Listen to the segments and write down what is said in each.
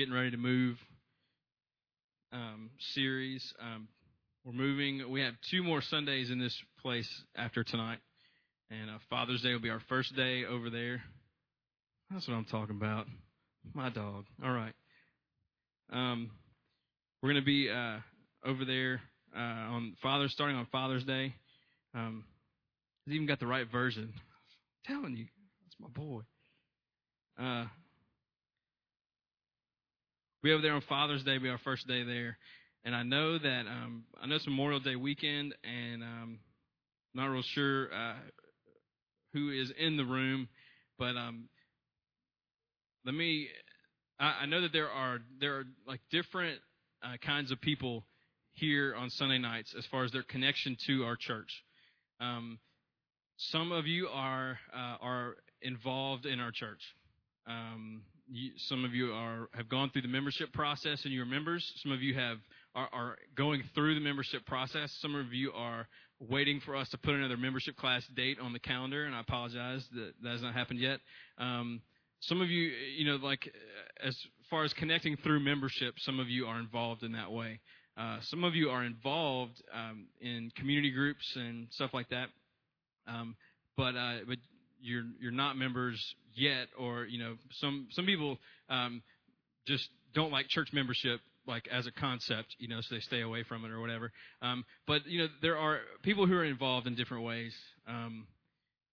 getting ready to move um, series. Um, we're moving. We have two more Sundays in this place after tonight, and uh, Father's Day will be our first day over there. That's what I'm talking about. My dog. All right. Um, we're to be uh, over there uh, on Father's, starting on Father's Day. Um, he's even got the right version. I'm telling you, that's my boy. We over there on Father's Day, be our first day there, and I know that um, I know it's Memorial Day weekend, and um, I'm not real sure uh, who is in the room, but um, let me. I, I know that there are there are like different uh, kinds of people here on Sunday nights as far as their connection to our church. Um, some of you are uh, are involved in our church. Um, you, some of you are have gone through the membership process and you're members. Some of you have are, are, going through the membership process. Some of you are waiting for us to put another membership class date on the calendar, and I apologize that that has not happened yet. Um, some of you, you know, like as far as connecting through membership, some of you are involved in that way. Uh, some of you are involved um, in community groups and stuff like that, um, but uh, but you're you're not members yet, or you know, some some people um, just don't like church membership like as a concept, you know, so they stay away from it or whatever. Um, but you know, there are people who are involved in different ways. Um,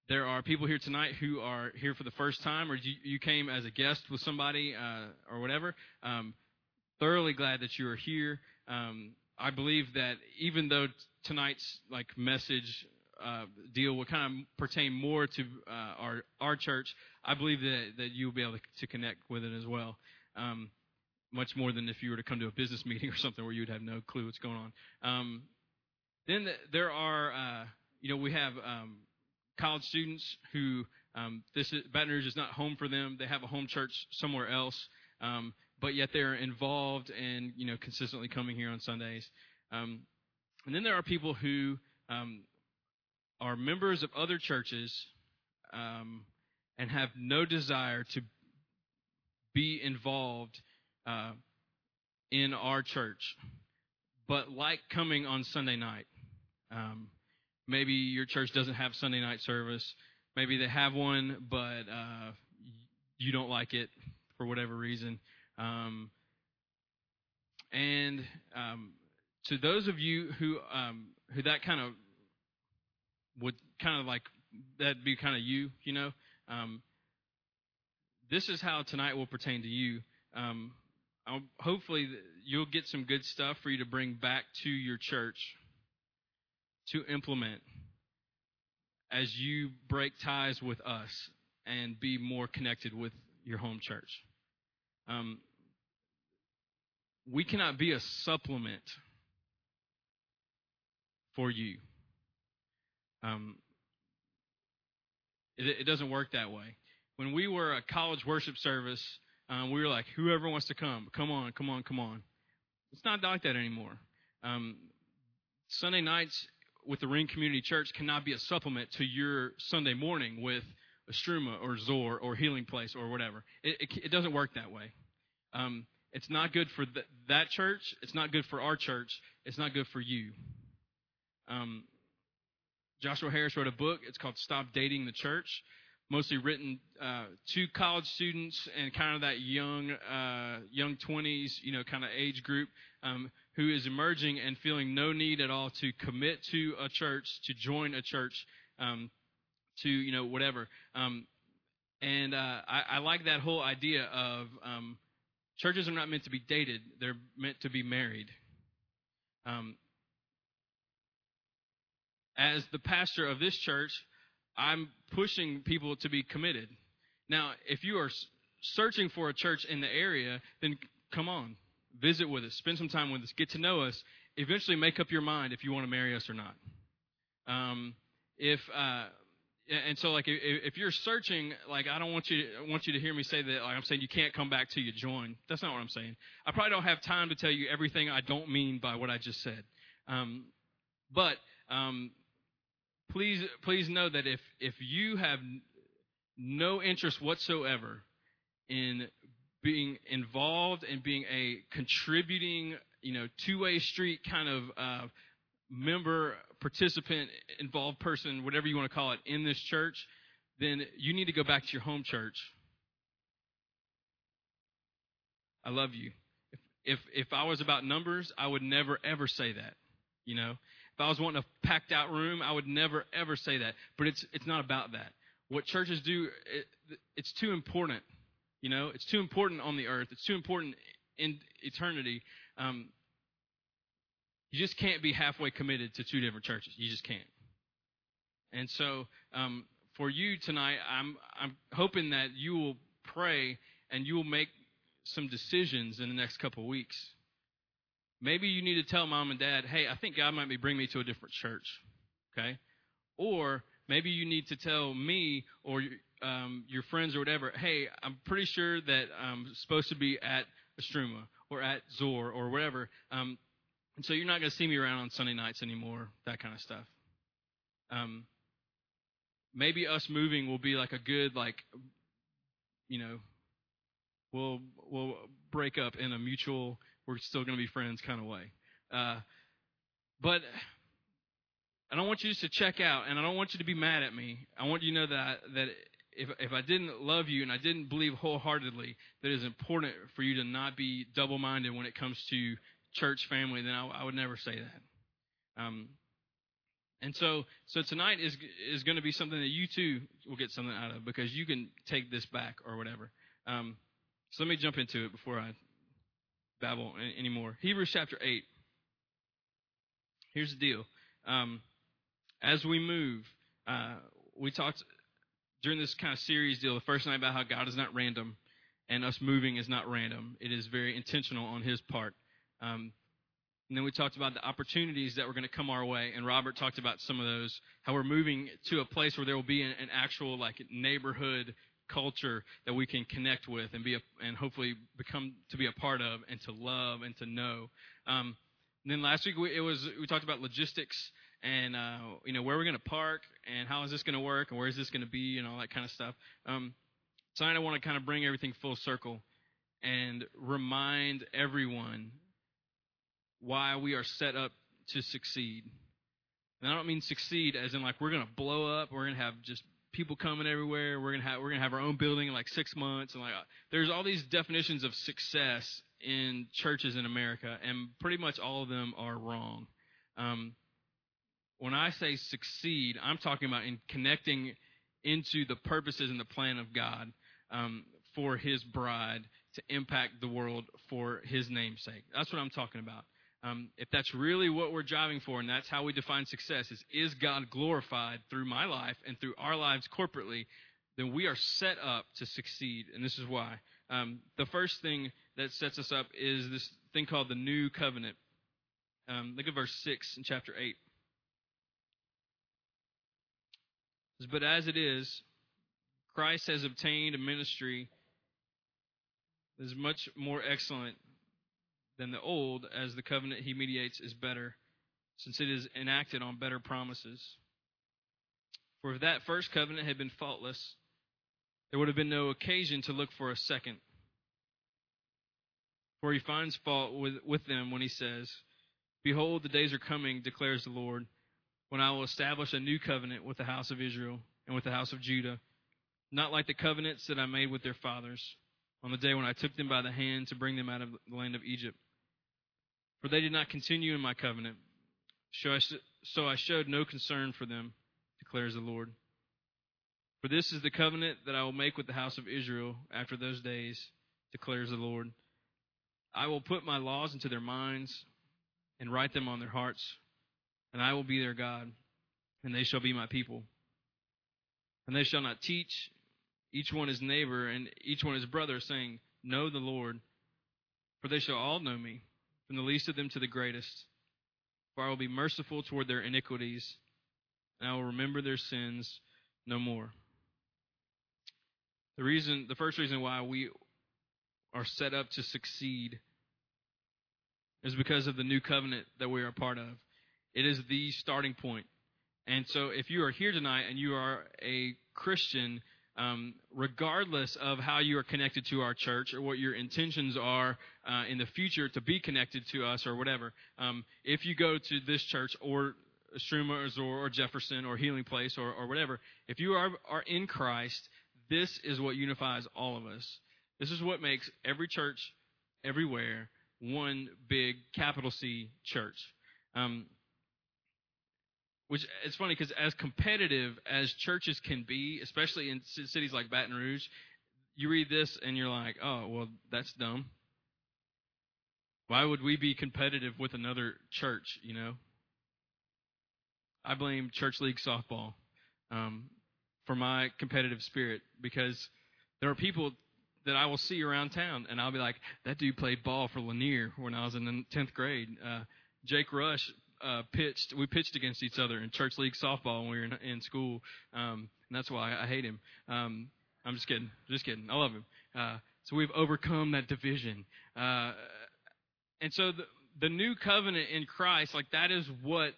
there are people here tonight who are here for the first time, or you, you came as a guest with somebody uh, or whatever. Um, thoroughly glad that you are here. Um, I believe that even though tonight's like message uh, deal will kind of pertain more to uh, our our church, I believe that that you'll be able to, connect with it as well. Um, much more than if you were to come to a business meeting or something where you'd have no clue what's going on. Um, then there are, uh, you know, we have um, college students who um, this is, Baton Rouge is not home for them. They have a home church somewhere else, um, but yet they're involved and you know consistently coming here on Sundays. Um, and then there are people who um, are members of other churches um, and have no desire to be involved uh, in our church, but like coming on Sunday night. Um, maybe your church doesn't have Sunday night service. Maybe they have one, but uh, you don't like it for whatever reason. Um, and um, to those of you who um, who that kind of would kind of like that'd be kind of you, you know. Um, this is how tonight will pertain to you. Um, hopefully, you'll get some good stuff for you to bring back to your church to implement as you break ties with us and be more connected with your home church. Um, we cannot be a supplement for you. Um, it, it, doesn't work that way. When we were a college worship service, um, we were like, whoever wants to come, come on, come on, come on. It's not like that anymore. Um, Sunday nights with the Ring Community Church cannot be a supplement to your Sunday morning with Istrouma or Zoar or Healing Place or whatever. It, it, it doesn't work that way. Um, it's not good for th- that church. It's not good for our church. It's not good for you. Um, Joshua Harris wrote a book. It's called Stop Dating the Church, mostly written uh, to college students and kind of that young, uh, young 20s, you know, kind of age group um, who is emerging and feeling no need at all to commit to a church, to join a church, um, to you know whatever. Um, and uh, I, I, like that whole idea of um, churches are not meant to be dated; they're meant to be married. Um, as the pastor of this church, I'm pushing people to be committed. Now, if you are searching for a church in the area, then come on, visit with us, spend some time with us, get to know us. Eventually, make up your mind if you want to marry us or not. Um, if uh, and so, like, if, you're searching, like, I don't want you I want you to hear me say that. Like, I'm saying you can't come back till you join. That's not what I'm saying. I probably don't have time to tell you everything I don't mean by what I just said. Um, but um, please please know that if if you have no interest whatsoever in being involved and being a contributing, you know, two-way street kind of uh, member, participant, involved person, whatever you want to call it, in this church, then you need to go back to your home church. I love you. If if if I was about numbers, I would never ever say that. You know, if I was wanting a packed out room, I would never ever say that. But it's it's not about that. What churches do, it, it's too important. You know, it's too important on the earth. It's too important in eternity. Um, you just can't be halfway committed to two different churches. You just can't. And so, um, for you tonight, I'm I'm hoping that you will pray and you will make some decisions in the next couple of weeks. Maybe you need to tell mom and dad, "Hey, I think God might be bringing me to a different church." Okay, or maybe you need to tell me or um, your friends or whatever, "Hey, I'm pretty sure that I'm supposed to be at Istrouma or at Zoar or whatever." Um, and so you're not going to see me around on Sunday nights anymore, that kind of stuff. Um, maybe us moving will be like a good, like, you know, we'll we'll break up in a mutual, we're still going to be friends kind of way. Uh, but I don't want you just to check out, and I don't want you to be mad at me. I want you to know that that if if I didn't love you and I didn't believe wholeheartedly that it's important for you to not be double-minded when it comes to church family, then I, I would never say that. Um, and so, so tonight is is going to be something that you too will get something out of because you can take this back or whatever. Um, so let me jump into it before I babble anymore. Hebrews chapter eight. Here's the deal. Um, as we move, uh, we talked during this kind of series deal the first night about how God is not random, and us moving is not random. It is very intentional on His part. Um, and then we talked about the opportunities that were going to come our way, and Robert talked about some of those. How we're moving to a place where there will be an, an actual like neighborhood culture that we can connect with and be a, and hopefully become to be a part of and to love and to know. Um, and then last week we, it was we talked about logistics and uh, you know where we're going to park and how is this going to work and where is this going to be and all that kind of stuff. Um, tonight I want to kind of bring everything full circle and remind everyone why we are set up to succeed. And I don't mean succeed as in like we're going to blow up, we're going to have just people coming everywhere, we're to have we're to have our own building in like 6 months and like there's all these definitions of success in churches in America and pretty much all of them are wrong. Um, when I say succeed, I'm talking about in connecting into the purposes and the plan of God um, for His bride to impact the world for His name's sake. That's what I'm talking about um, if that's really what we're driving for and that's how we define success is is god glorified through my life and through our lives corporately then we are set up to succeed. And this is why. Um, the first thing that sets us up is this thing called the new covenant. Um, look at verse 6 in chapter 8 but as it is christ has obtained a ministry that is much more excellent than the old, as the covenant he mediates is better, since it is enacted on better promises. For if that first covenant had been faultless, there would have been no occasion to look for a second. For he finds fault with, with them when he says, Behold, the days are coming, declares the Lord, when I will establish a new covenant with the house of Israel and with the house of Judah, not like the covenants that I made with their fathers on the day when I took them by the hand to bring them out of the land of Egypt for they did not continue in my covenant. So I showed no concern for them, declares the Lord. For this is the covenant that I will make with the house of Israel after those days, declares the Lord. I will put my laws into their minds and write them on their hearts, and I will be their God, and they shall be my people. And they shall not teach each one his neighbor and each one his brother, saying, Know the Lord, for they shall all know me from the least of them to the greatest. For I will be merciful toward their iniquities, and I will remember their sins no more. The reason, the first reason why we are set up to succeed is because of the new covenant that we are a part of. It is the starting point. And so, if you are here tonight and you are a Christian, um, regardless of how you are connected to our church or what your intentions are uh, in the future to be connected to us or whatever, um, if you go to this church or Strumers or, or Jefferson or Healing Place or, or whatever, if you are, are in Christ, this is what unifies all of us. This is what makes every church everywhere one big capital C church. Um, which it's funny because as competitive as churches can be, especially in cities like Baton Rouge, you read this and you're like, oh, well, that's dumb. Why would we be competitive with another church, you know? I blame church league softball um, for my competitive spirit because there are people that I will see around town, and I'll be like, that dude played ball for Lanier when I was in the 10th grade. Uh, Jake Rush uh, pitched. We pitched against each other in church league softball when we were in, in school, um, and that's why I, I hate him. Um, I'm just kidding, just kidding. I love him. Uh, so we've overcome that division, uh, and so the the new covenant in Christ, like that, is what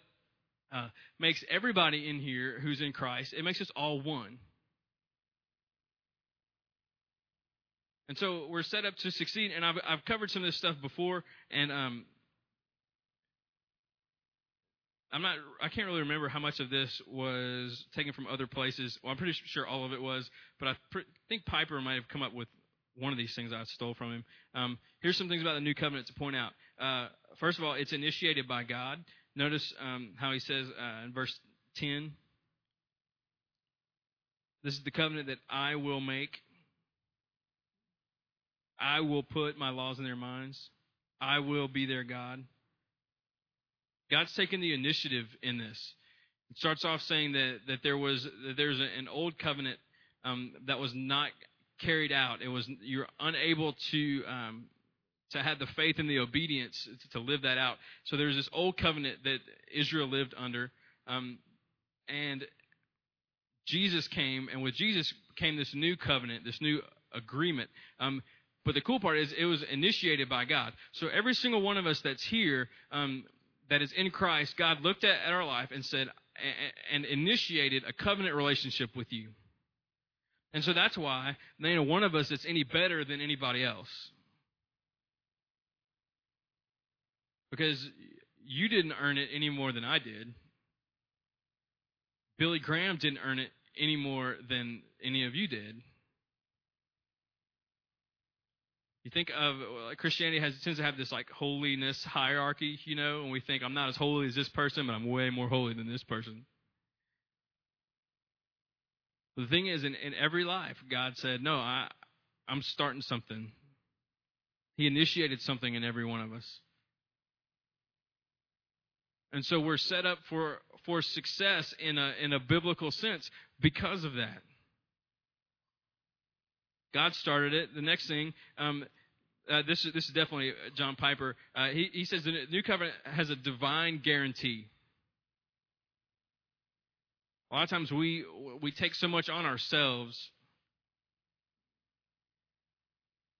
uh, makes everybody in here who's in Christ. It makes us all one. And so we're set up to succeed. And I've, I've covered some of this stuff before, and um, I'm not. I can't really remember how much of this was taken from other places. Well, I'm pretty sure all of it was, but I pr- think Piper might have come up with one of these things I stole from him. Um, here's some things about the new covenant to point out. Uh, first of all, it's initiated by God. Notice um, how he says uh, in verse 10. This is the covenant that I will make. I will put my laws in their minds. I will be their God. God's taken the initiative in this. It starts off saying that, that there was that there's an old covenant um, that was not carried out. It was you're unable to um, to have the faith and the obedience to live that out. So there's this old covenant that Israel lived under, um, and Jesus came, and with Jesus came this new covenant, this new agreement. Um, but the cool part is it was initiated by God. So every single one of us that's here, um, that is in Christ, God looked at, at our life and said, and initiated a covenant relationship with you. And so that's why there ain't one of us that's any better than anybody else. Because you didn't earn it any more than I did. Billy Graham didn't earn it any more than any of you did. You think of well, Christianity has tends to have this like holiness hierarchy, you know, and we think I'm not as holy as this person, but I'm way more holy than this person. The thing is, in, in every life, God said, "No, I, I'm starting something." He initiated something in every one of us, and so we're set up for for success in a in a biblical sense because of that. God started it. The next thing, um, uh, this is this is definitely John Piper. Uh, he he says the new covenant has a divine guarantee. A lot of times we we take so much on ourselves,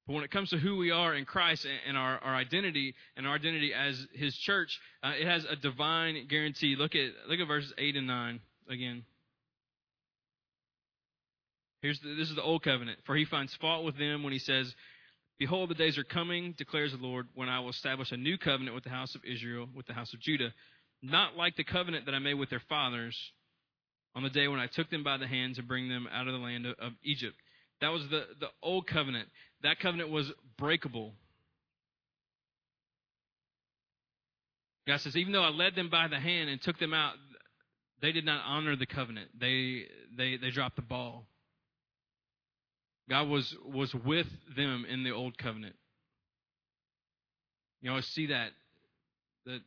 but when it comes to who we are in Christ and our, our identity and our identity as His church, uh, it has a divine guarantee. Look at look at verses eight and nine again. Here's the, this is the old covenant. For he finds fault with them when he says, Behold, the days are coming, declares the Lord, when I will establish a new covenant with the house of Israel, with the house of Judah, not like the covenant that I made with their fathers on the day when I took them by the hand to bring them out of the land of, Egypt. That was the, the old covenant. That covenant was breakable. God says, even though I led them by the hand and took them out, they did not honor the covenant. They they they dropped the ball. God was, was with them in the old covenant. You know, I see that, that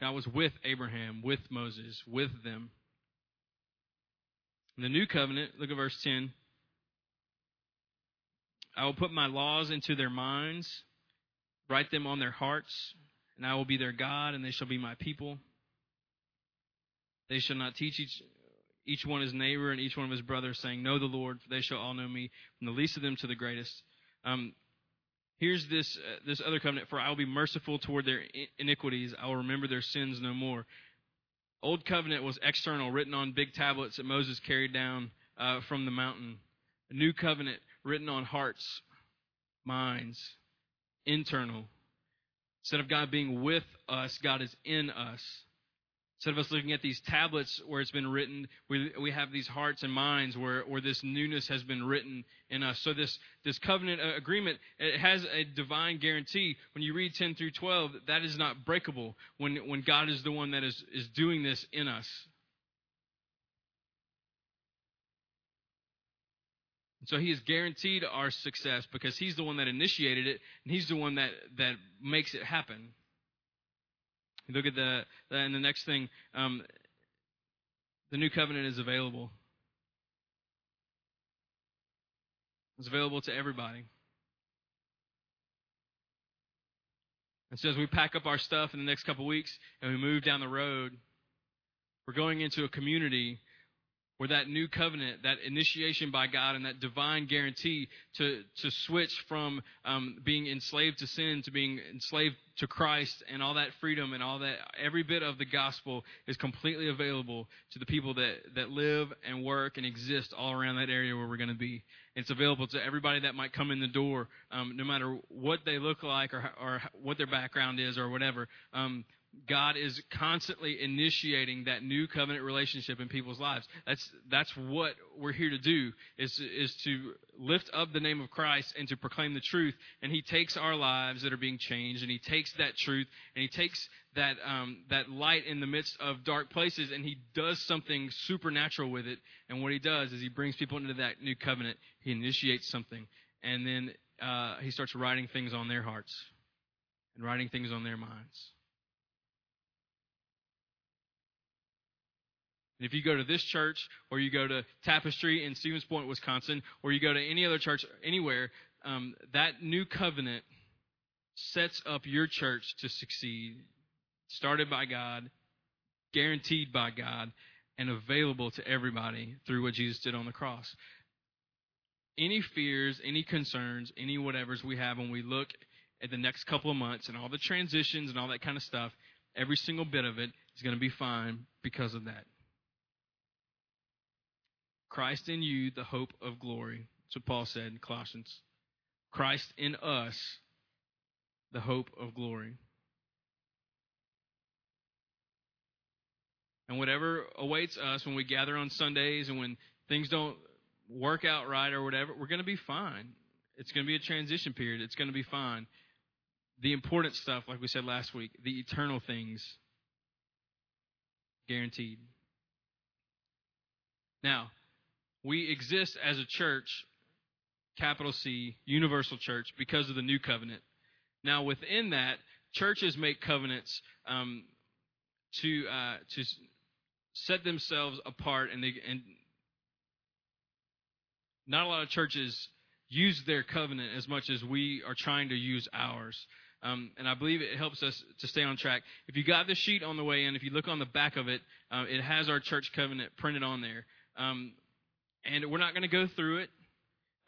God was with Abraham, with Moses, with them. In the new covenant, look at verse 10. I will put my laws into their minds, write them on their hearts, and I will be their God, and they shall be my people. They shall not teach each each one his neighbor and each one of his brothers, saying, Know the Lord, for they shall all know me, from the least of them to the greatest. Um, here's this uh, this other covenant: For I will be merciful toward their iniquities; I will remember their sins no more. Old covenant was external, written on big tablets that Moses carried down uh, from the mountain. A new covenant written on hearts, minds, internal. Instead of God being with us, God is in us. Instead of us looking at these tablets where it's been written, we, we have these hearts and minds where, where this newness has been written in us. So this, this covenant uh, agreement, it has a divine guarantee. When you read 10 through 12, that is not breakable when, when God is the one that is, is doing this in us. So he is guaranteed our success because he's the one that initiated it and he's the one that, that makes it happen. Look at that. and the next thing. Um, the new covenant is available. It's available to everybody. And so as we pack up our stuff in the next couple weeks and we move down the road, we're going into a community where that new covenant, that initiation by God, and that divine guarantee to, to switch from um, being enslaved to sin to being enslaved to Christ and all that freedom and all that, every bit of the gospel is completely available to the people that, that live and work and exist all around that area where we're going to be. It's available to everybody that might come in the door, um, no matter what they look like or, or what their background is or whatever. Um, God is constantly initiating that new covenant relationship in people's lives. That's that's what we're here to do is is to lift up the name of Christ and to proclaim the truth. And He takes our lives that are being changed, and He takes that truth, and He takes that um, that light in the midst of dark places, and He does something supernatural with it. And what He does is He brings people into that new covenant. He initiates something, and then uh, He starts writing things on their hearts and writing things on their minds. And if you go to this church, or you go to Tapestry in Stevens Point, Wisconsin, or you go to any other church anywhere, um, that new covenant sets up your church to succeed. Started by God, guaranteed by God, and available to everybody through what Jesus did on the cross. Any fears, any concerns, any whatevers we have when we look at the next couple of months and all the transitions and all that kind of stuff, every single bit of it is going to be fine because of that. Christ in you, the hope of glory. What Paul said in Colossians. Christ in us, the hope of glory. And whatever awaits us when we gather on Sundays and when things don't work out right or whatever, we're going to be fine. It's going to be a transition period. It's going to be fine. The important stuff, like we said last week, the eternal things, guaranteed. Now, we exist as a church, capital C, universal church, because of the new covenant. Now, within that, churches make covenants um, to uh, to set themselves apart, and they and not a lot of churches use their covenant as much as we are trying to use ours. Um, and I believe it helps us to stay on track. If you got the sheet on the way in, if you look on the back of it, uh, it has our church covenant printed on there. Um, and we're not going to go through it.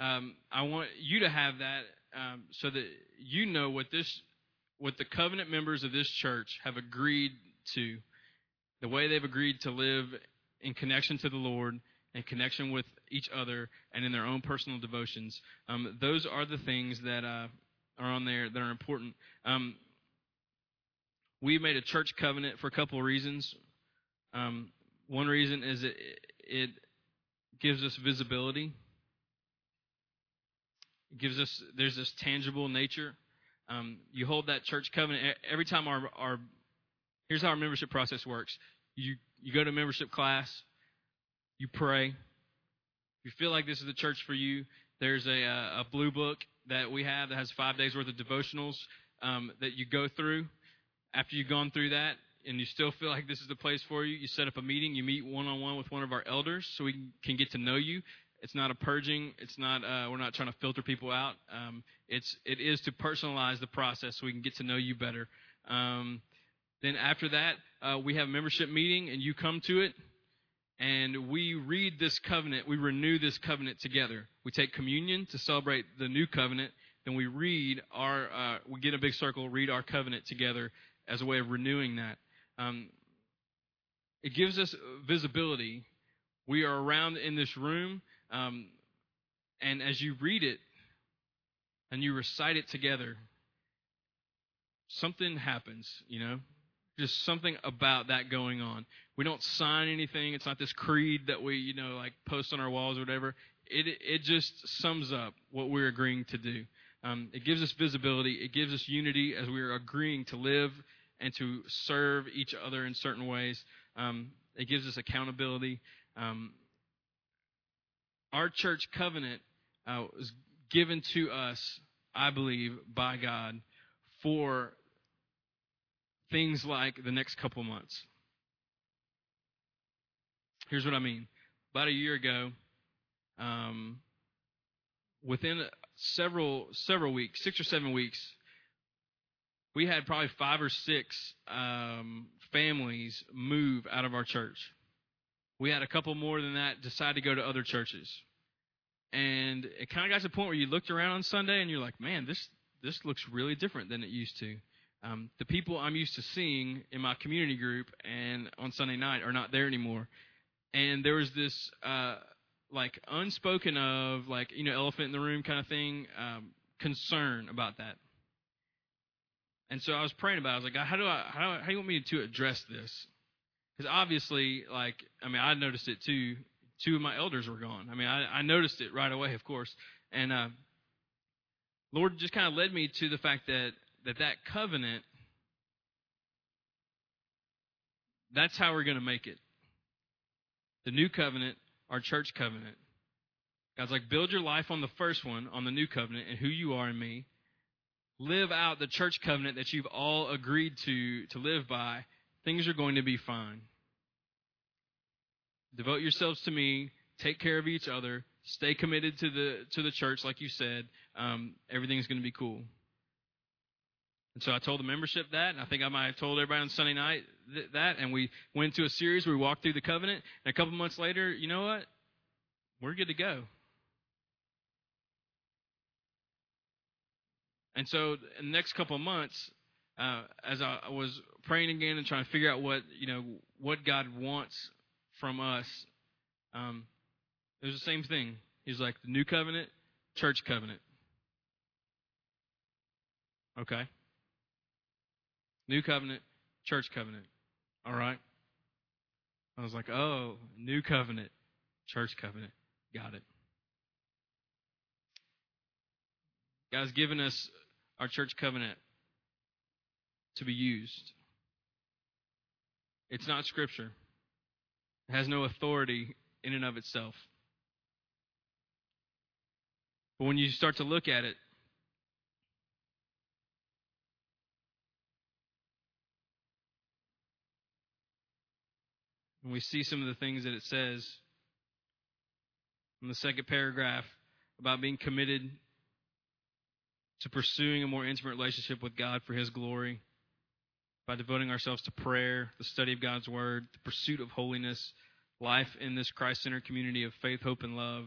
Um, I want you to have that um, so that you know what this, what the covenant members of this church have agreed to, the way they've agreed to live in connection to the Lord, in connection with each other, and in their own personal devotions. Um, those are the things that uh, are on there that are important. Um, we made a church covenant for a couple of reasons. Um, one reason is it, it gives us visibility. It gives us there's this tangible nature. Um, you hold that church covenant every time our our here's how our membership process works. You you go to membership class, you pray. If you feel like this is the church for you, there's a a blue book that we have that has five days worth of devotionals um, that you go through. After you've gone through that, and you still feel like this is the place for you, you set up a meeting, you meet one on one with one of our elders so we can get to know you. It's not a purging. It's not. Uh, we're not trying to filter people out. Um, it's it is to personalize the process so we can get to know you better. Um, then after that, uh, we have a membership meeting, and you come to it, and we read this covenant. We renew this covenant together. We take communion to celebrate the new covenant. Then we read our. Uh, we get a big circle, read our covenant together as a way of renewing that. Um, it gives us visibility. We are around in this room, um, and as you read it and you recite it together, something happens, you know? Just something about that going on. We don't sign anything. It's not this creed that we, you know, like post on our walls or whatever. It it just sums up what we're agreeing to do. Um, it gives us visibility. It gives us unity as we are agreeing to live and to serve each other in certain ways. Um, it gives us accountability. Um, our church covenant uh, was given to us, I believe, by God for things like the next couple months. Here's what I mean. About a year ago, um, within several several weeks, six or seven weeks, we had probably five or six um, families move out of our church. We had a couple more than that decide to go to other churches, and it kind of got to the point where you looked around on Sunday and you're like, "Man, this this looks really different than it used to." Um, the people I'm used to seeing in my community group and on Sunday night are not there anymore. And there was this uh, like unspoken of like you know elephant in the room kind of thing um, concern about that. And so I was praying about. it. I was like, God, how do I how, how do you want me to address this? Because obviously, like I mean, I noticed it too. Two of my elders were gone. I mean, I, I noticed it right away, of course. And uh, Lord just kind of led me to the fact that that that covenant that's how we're going to make it. The new covenant, our church covenant. God's like, build your life on the first one, on the new covenant, and who you are in me. Live out the church covenant that you've all agreed to to live by. Things are going to be fine. Devote yourselves to me. Take care of each other. Stay committed to the to the church, like you said. Um, everything's going to be cool. And so I told the membership that, and I think I might have told everybody on Sunday night th- that, and we went to a series where we walked through the covenant, and a couple months later, you know what? We're good to go. And so in the next couple of months, uh, as I was praying again and trying to figure out what you know what God wants from us, um, it was the same thing. He's like the new covenant, church covenant. Okay. New covenant, church covenant. All right? I was like, oh, new covenant, church covenant. Got it. God's given us our church covenant to be used. It's not scripture. It has no authority in and of itself. But when you start to look at it, And we see some of the things that it says in the second paragraph about being committed to pursuing a more intimate relationship with God for His glory by devoting ourselves to prayer, the study of God's Word, the pursuit of holiness, life in this Christ centered community of faith, hope, and love.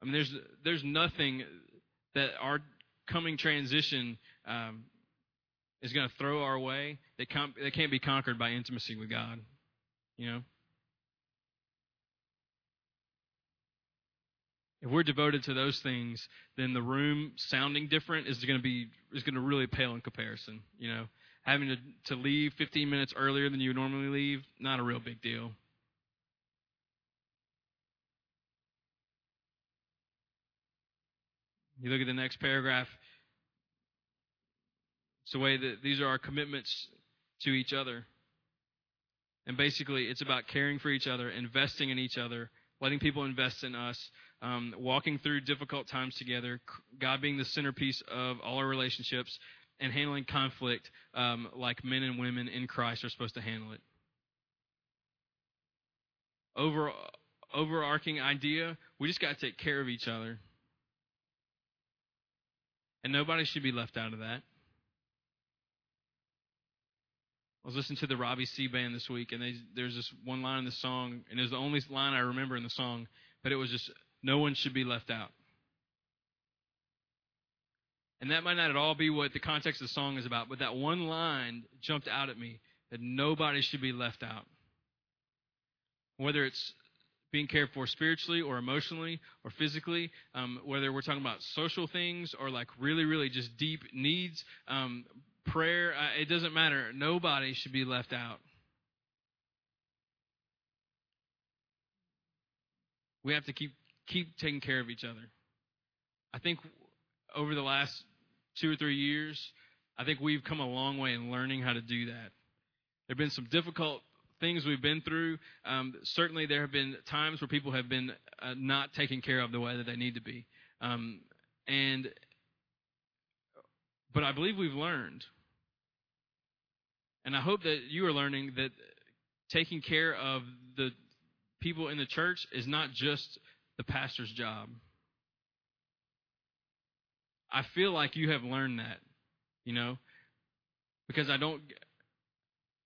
I mean, there's there's nothing that our coming transition um, is going to throw our way, they can't, they can't be conquered by intimacy with God. You know? If we're devoted to those things, then the room sounding different is going to be is going to really pale in comparison. You know, having to to leave 15 minutes earlier than you normally leave, not a real big deal. You look at the next paragraph. It's the way that these are our commitments to each other. And basically, it's about caring for each other, investing in each other, letting people invest in us, um, walking through difficult times together, God being the centerpiece of all our relationships, and handling conflict um, like men and women in Christ are supposed to handle it. Over, overarching idea we just got to take care of each other. And nobody should be left out of that. I was listening to the Robbie Seay band this week, and they, there's this one line in the song, and it was the only line I remember in the song, but it was just, no one should be left out. And that might not at all be what the context of the song is about, but that one line jumped out at me that nobody should be left out. Whether it's being cared for spiritually or emotionally or physically, um, whether we're talking about social things or like really, really just deep needs, um, prayer, uh, it doesn't matter. Nobody should be left out. We have to keep keep taking care of each other. I think over the last two or three years, I think we've come a long way in learning how to do that. There have been some difficult things we've been through. Um, certainly, there have been times where people have been uh, not taken care of the way that they need to be. Um, and, but I believe we've learned. And I hope that you are learning that taking care of the people in the church is not just the pastor's job. I feel like you have learned that, you know, because I don't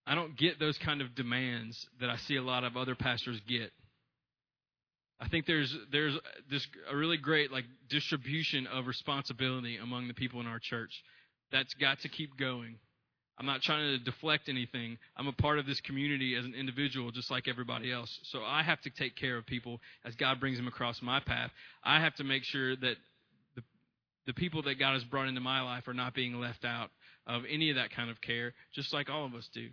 I don't get those kind of demands that I see a lot of other pastors get. I think there's there's this a really great like distribution of responsibility among the people in our church. That's got to keep going. I'm not trying to deflect anything. I'm a part of this community as an individual, just like everybody else. So I have to take care of people as God brings them across my path. I have to make sure that the, the people that God has brought into my life are not being left out of any of that kind of care, just like all of us do.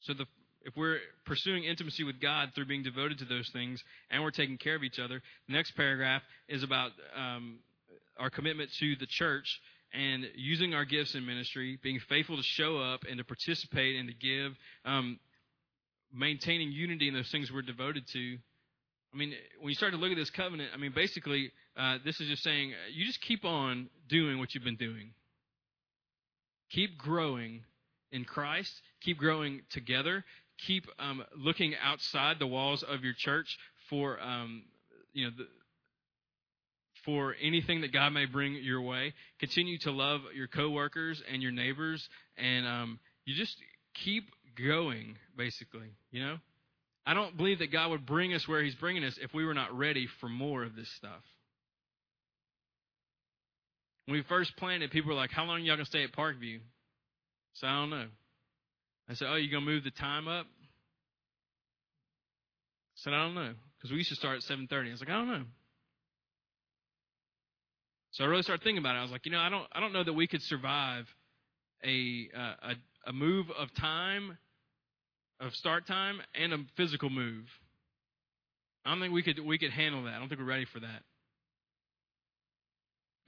So the, if we're pursuing intimacy with God through being devoted to those things and we're taking care of each other, the next paragraph is about um, our commitment to the church and using our gifts in ministry, being faithful to show up and to participate and to give, um, maintaining unity in those things we're devoted to. I mean, when you start to look at this covenant, I mean, basically, uh, this is just saying you just keep on doing what you've been doing. Keep growing in Christ. Keep growing together. Keep um, looking outside the walls of your church for um, you know the, for anything that God may bring your way. Continue to love your coworkers and your neighbors, and um, you just keep going. Basically, you know. I don't believe that God would bring us where He's bringing us if we were not ready for more of this stuff. When we first planted, people were like, "How long y'all gonna stay at Parkview?" So I don't know. I said, Oh, you to move the time up? I said, I don't know. Because we used to start at 7.30. I was like, I don't know. So I really started thinking about it. I was like, you know, I don't, I don't know that we could survive a, uh, a, a move of time, of start time, and a physical move. I don't think we could, we could handle that. I don't think we're ready for that.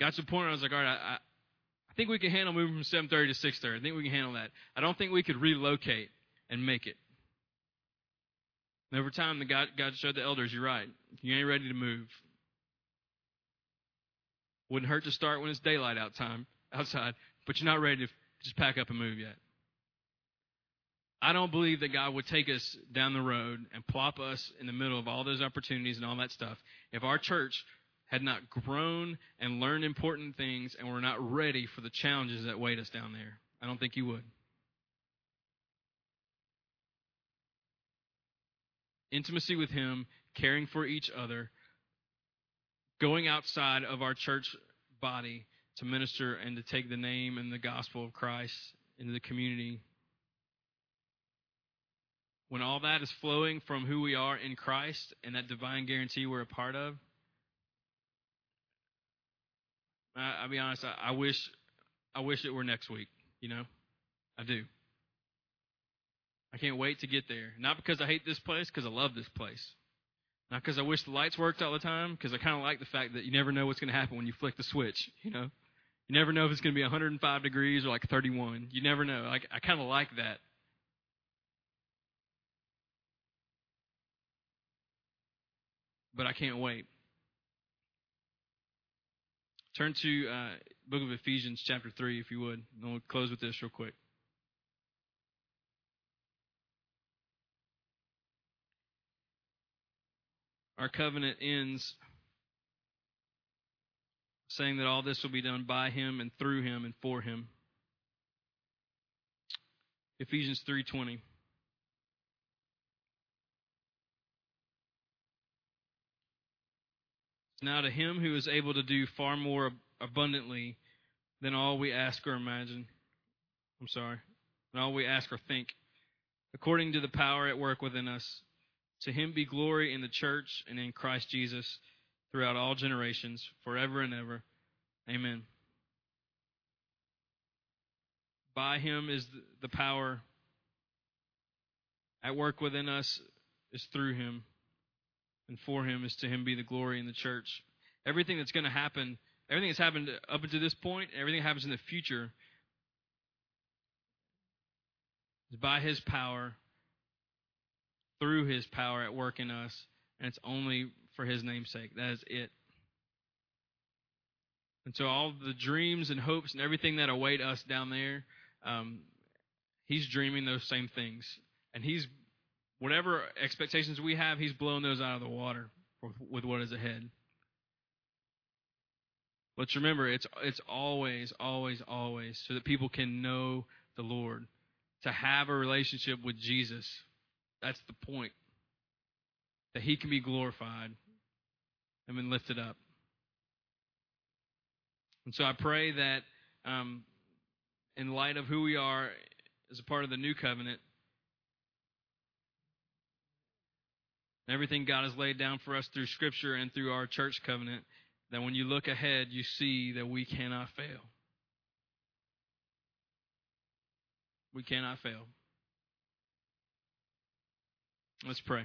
Got to the point where I was like, all right, I, I think we can handle moving from 7:30 to 6:30. I think we can handle that. I don't think we could relocate and make it. And over time, the God, God showed the elders, you're right. You ain't ready to move. Wouldn't hurt to start when it's daylight out time, outside, but you're not ready to just pack up and move yet. I don't believe that God would take us down the road and plop us in the middle of all those opportunities and all that stuff if our church had not grown and learned important things and were not ready for the challenges that wait us down there. I don't think He would. Intimacy with Him, caring for each other, going outside of our church body to minister and to take the name and the gospel of Christ into the community. When all that is flowing from who we are in Christ and that divine guarantee we're a part of, I, will be honest. I, I wish, I wish it were next week. You know, I do. I can't wait to get there. Not because I hate this place, because I love this place. Not because I wish the lights worked all the time, because I kind of like the fact that you never know what's going to happen when you flick the switch. You know, you never know if it's going to be 105 degrees or like 31. You never know. Like I kind of like that. But I can't wait. Turn to uh, book of Ephesians, chapter 3, if you would. And we'll close with this real quick. Our covenant ends saying that all this will be done by him and through him and for him. Ephesians 3:20 Now, to him who is able to do far more abundantly than all we ask or imagine, I'm sorry. Than all we ask or think, according to the power at work within us, to him be glory in the church and in Christ Jesus throughout all generations, forever and ever. Amen. By him is the power at work within us is through him and for him is to him be the glory in the church. Everything that's going to happen, everything that's happened up until this point, everything that happens in the future is by his power, through his power at work in us, and it's only for his name's sake. That is it. And so all the dreams and hopes and everything that await us down there, um, he's dreaming those same things. And he's whatever expectations we have, He's blown those out of the water with what is ahead. Let's remember, it's it's always, always, always so that people can know the Lord, to have a relationship with Jesus. That's the point. That He can be glorified and been lifted up. And so I pray that, um, in light of who we are as a part of the new covenant, everything God has laid down for us through Scripture and through our church covenant, that when you look ahead, you see that we cannot fail. We cannot fail. Let's pray.